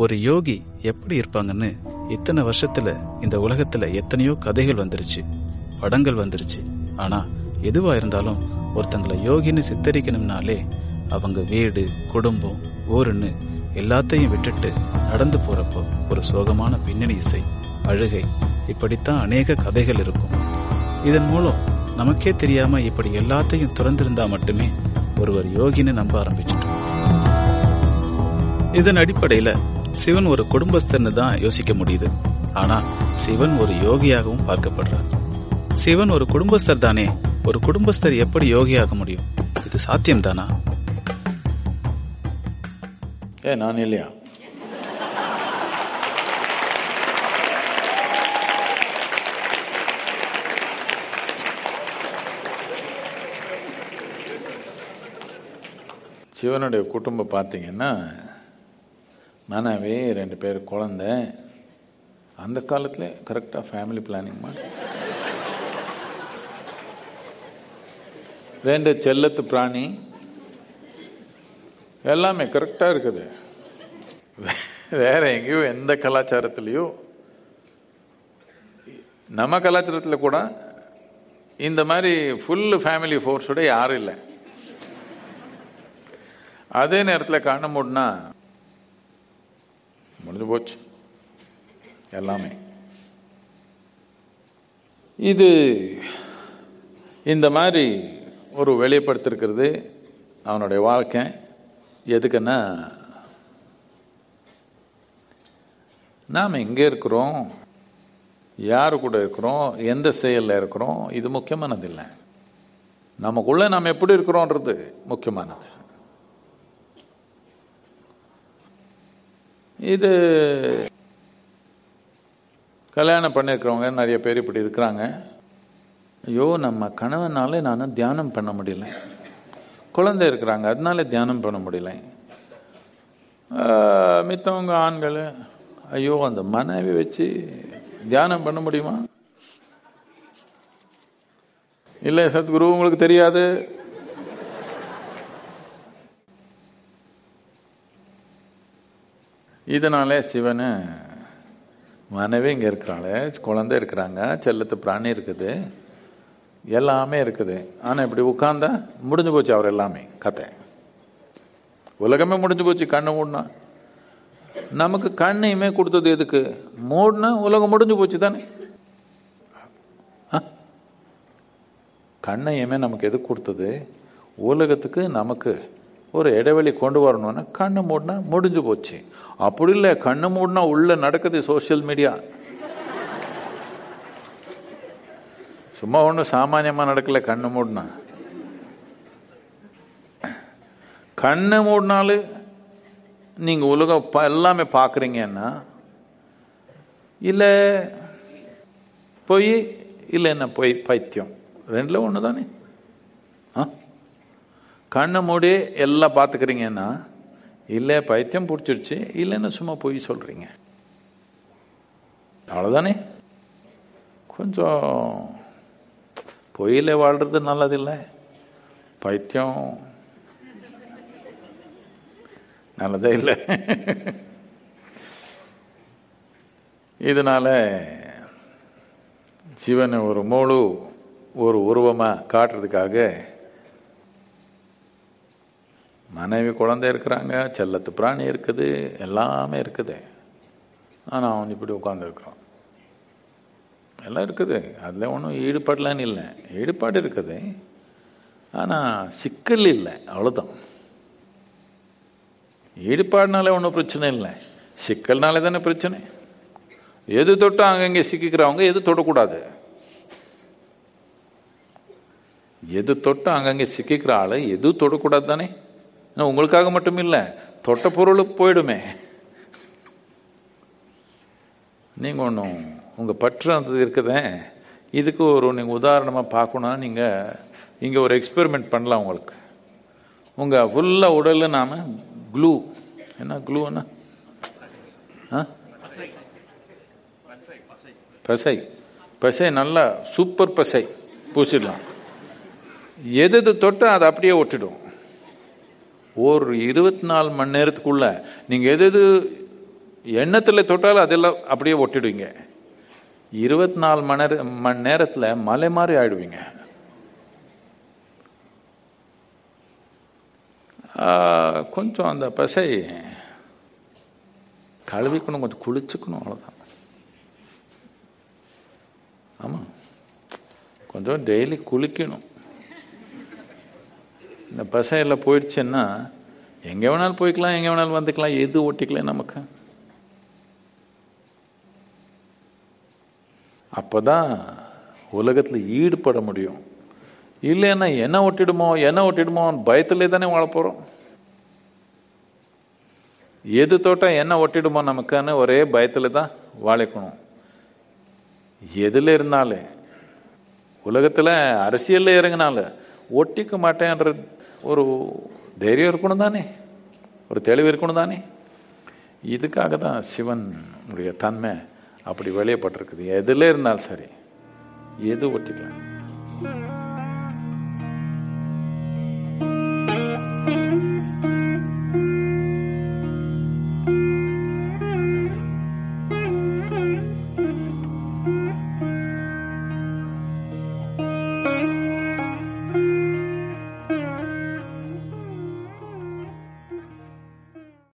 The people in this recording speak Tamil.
ஒரு யோகி எப்படி இருப்பாங்கன்னு இத்தனை வருஷத்துல இந்த உலகத்துல எத்தனையோ கதைகள் வந்துருச்சு படங்கள் வந்துருச்சு. ஆனா எதுவா இருந்தாலும் ஒருத்தங்களை யோகின்னு சித்தரிக்கணும்னாலே அவங்க வீடு குடும்பம் ஊருன்னு எல்லாத்தையும் விட்டுட்டு நடந்து போறப்போ ஒரு சோகமான பின்னணி இசை அழுகை இப்படித்தான் அநேக கதைகள் இருக்கும். இதன் மூலம் நமக்கே தெரியாம இப்படி எல்லாத்தையும் துறந்திருந்தா மட்டுமே ஒருவர் யோகின்னு நம்ப ஆரம்பிச்சிட்டோம். இதன் அடிப்படையில சிவன் ஒரு குடும்பஸ்தன்னு தான் யோசிக்க முடியுது. ஆனா சிவன் ஒரு யோகியாகவும் பார்க்கப்படுறார். சிவன் ஒரு குடும்பஸ்தர் தானே ஒரு குடும்பஸ்தர் எப்படி யோகியாக முடியும்? இது சாத்தியம் தானா? ஏ நான் இல்லையா? சிவனுடைய குடும்பம் பார்த்தீங்கன்னா மனைவி ரெண்டு பேர் குழந்தை. அந்த காலத்தில் கரெக்டாக ஃபேமிலி பிளானிங் மாதிரி ரெண்டு செல்லத்து பிராணி. எல்லாமே கரெக்டாக இருக்குது. வேற எங்கேயோ எந்த கலாச்சாரத்துலேயோ. நம்ம கலாச்சாரத்தில் கூட இந்த மாதிரி ஃபுல் ஃபேமிலி ஃபோர்ஸோட யாரும் இல்லை. அதே நேரத்தில் கண்ண மூடினா முடிஞ்சு போச்சு. எல்லாமே. இது இந்த மாதிரி ஒரு வெளிப்படுத்திருக்கிறது அவனுடைய வாழ்க்கை. எதுக்குன்னா நாம் எங்கே இருக்கிறோம் யார் கூட இருக்கிறோம் எந்த செயலில் இருக்கிறோம் இது முக்கியமானது இல்லை நமக்குள்ளே நாம் எப்படி இருக்கிறோன்றது முக்கியமானது. இது கல்யாணம் பண்ணியிருக்கிறவங்க நிறைய பேர் இப்படி இருக்கிறாங்க. ஐயோ நம்ம கணவனால நான் தியானம் பண்ண முடியல. குழந்தை இருக்கிறாங்க அதனால தியானம் பண்ண முடியல. மித்தவங்க ஆண்கள் ஐயோ அந்த மனைவி வச்சு தியானம் பண்ண முடியுமா? இல்லை சத்குரு உங்களுக்கு தெரியாது. இதனாலே சிவனு மனைவி இங்கே இருக்கிறாள் குழந்தை இருக்கிறாங்க செல்லத்து பிராணி இருக்குது எல்லாமே இருக்குது. ஆனால் இப்படி உட்காந்தா முடிஞ்சு போச்சு அவர் எல்லாமே கதை. உலகமே முடிஞ்சு போச்சு கண்ணு மூடினா. நமக்கு கண்ணையுமே கொடுத்தது எதுக்கு? மூடினா உலகம் முடிஞ்சு போச்சு தானே. கண்ணையுமே நமக்கு எதுக்கு கொடுத்தது? உலகத்துக்கு நமக்கு. ஒரு இடைவெளி கொண்டு வரணும்னா கண்ணு மூடினா முடிஞ்சு போச்சு. அப்படி இல்லை கண்ணு மூடினா உள்ள நடக்குது சோஷியல் மீடியா சும்மா ஒன்றும் சாமானியமாக நடக்கல கண்ணு மூடினா. கண்ணை மூடினாலும் நீங்கள் உலகம் எல்லாமே பார்க்குறீங்கன்னா இல்லை பொய் இல்லை என்ன பொய் பைத்தியம். ரெண்டில் ஒன்று தானே கண்ணை மூடி எல்லாம் பார்த்துக்கிறீங்கன்னா இல்லை பைத்தியம் பிடிச்சிருச்சு. இல்லைன்னு சும்மா பொய் சொல்கிறீங்க அவ்வளோதானே கொஞ்சம் பொய்யில் வாழ்கிறது நல்லதில்லை. பைத்தியம் நல்லதே இல்லை. இதனால் சிவனை ஒரு முழு ஒரு உருவமாக காட்டுறதுக்காக மனைவி குழந்தை இருக்கிறாங்க செல்லத்து பிராணி இருக்குது எல்லாமே இருக்குது. ஆனால் அவன் இப்படி உட்காந்துருக்குறான் எல்லாம் இருக்குது. அதில் ஒன்றும் ஈடுபாடலான்னு இல்லை. ஈடுபாடு இருக்குது. ஆனால் சிக்கல் இல்லை. அவ்வளோதான் ஈடுபாடுனால ஒன்றும் பிரச்சனை இல்லை. சிக்கல்னாலே தானே பிரச்சனை. எது தொட்டு அங்கங்கே சிக்கிக்கிறவங்க எது தொடக்கூடாது? எது தொட்டு அங்கங்கே சிக்கிக்கிற ஆளை எது தொடக்கூடாது தானே? உங்களுக்காக மட்டும் இல்லை தொட்ட பொருளுக்கு போயிடுமே. நீங்கள் ஒன்றும் உங்கள் பற்று அந்த இருக்குதே. இதுக்கு ஒரு நீங்கள் உதாரணமாக பார்க்கணும்னா நீங்கள் இங்கே ஒரு எக்ஸ்பெரிமெண்ட் பண்ணலாம் உங்களுக்கு. உங்கள் ஃபுல்லாக உடலில் நாம் க்ளூ என்ன க்ளூன்னா ஆ? பசை. பசை நல்லா சூப்பர் பசை. பூசிடலாம். எது எது தொட்டா அதை அப்படியே ஒட்டிடும். ஒரு இருபத்தி நாலு மணி நேரத்துக்குள்ள நீங்கள் எது எது எண்ணத்தில் தொட்டாலும் அதெல்லாம் அப்படியே ஒட்டிடுவீங்க. இருபத்தி நாலு மணி நேர மணி நேரத்தில் மலை மாதிரி ஆயிடுவீங்க. கொஞ்சம் அந்த பசை கழுவிக்கணும் கொஞ்சம் குளிச்சுக்கணும் அவ்வளோதான் ஆமாம் கொஞ்சம் டெய்லி குளிக்கணும். இந்த பசையில் போயிடுச்சுன்னா எங்கே வேணாலும் போய்க்கலாம் எங்கே வேணாலும் வந்துக்கலாம் எது ஒட்டிக்கல நமக்கு? அப்போதான் உலகத்தில் ஈடுபட முடியும். இல்லைன்னா என்ன ஒட்டிடுமோ என்ன ஒட்டிடுமோன்னு பயத்திலே தானே வாழ போகிறோம் எது தோட்டம் என்ன ஒட்டிடுமோ நமக்குன்னு ஒரே பயத்தில் தான் வாழைக்கணும். எதில் இருந்தாலே உலகத்தில் அரசியலில் இறங்கினால ஒட்டிக்க மாட்டேன்ற ஒரு தைரியம் இருக்கணும் தானே? ஒரு தெளிவு இருக்கணும் தானே? இதுக்காக தான் சிவனுடைய தன்மை அப்படி வெளியப்பட்டிருக்குது. எதில் இருந்தாலும் சரி எது ஒட்டிக்கலாம்?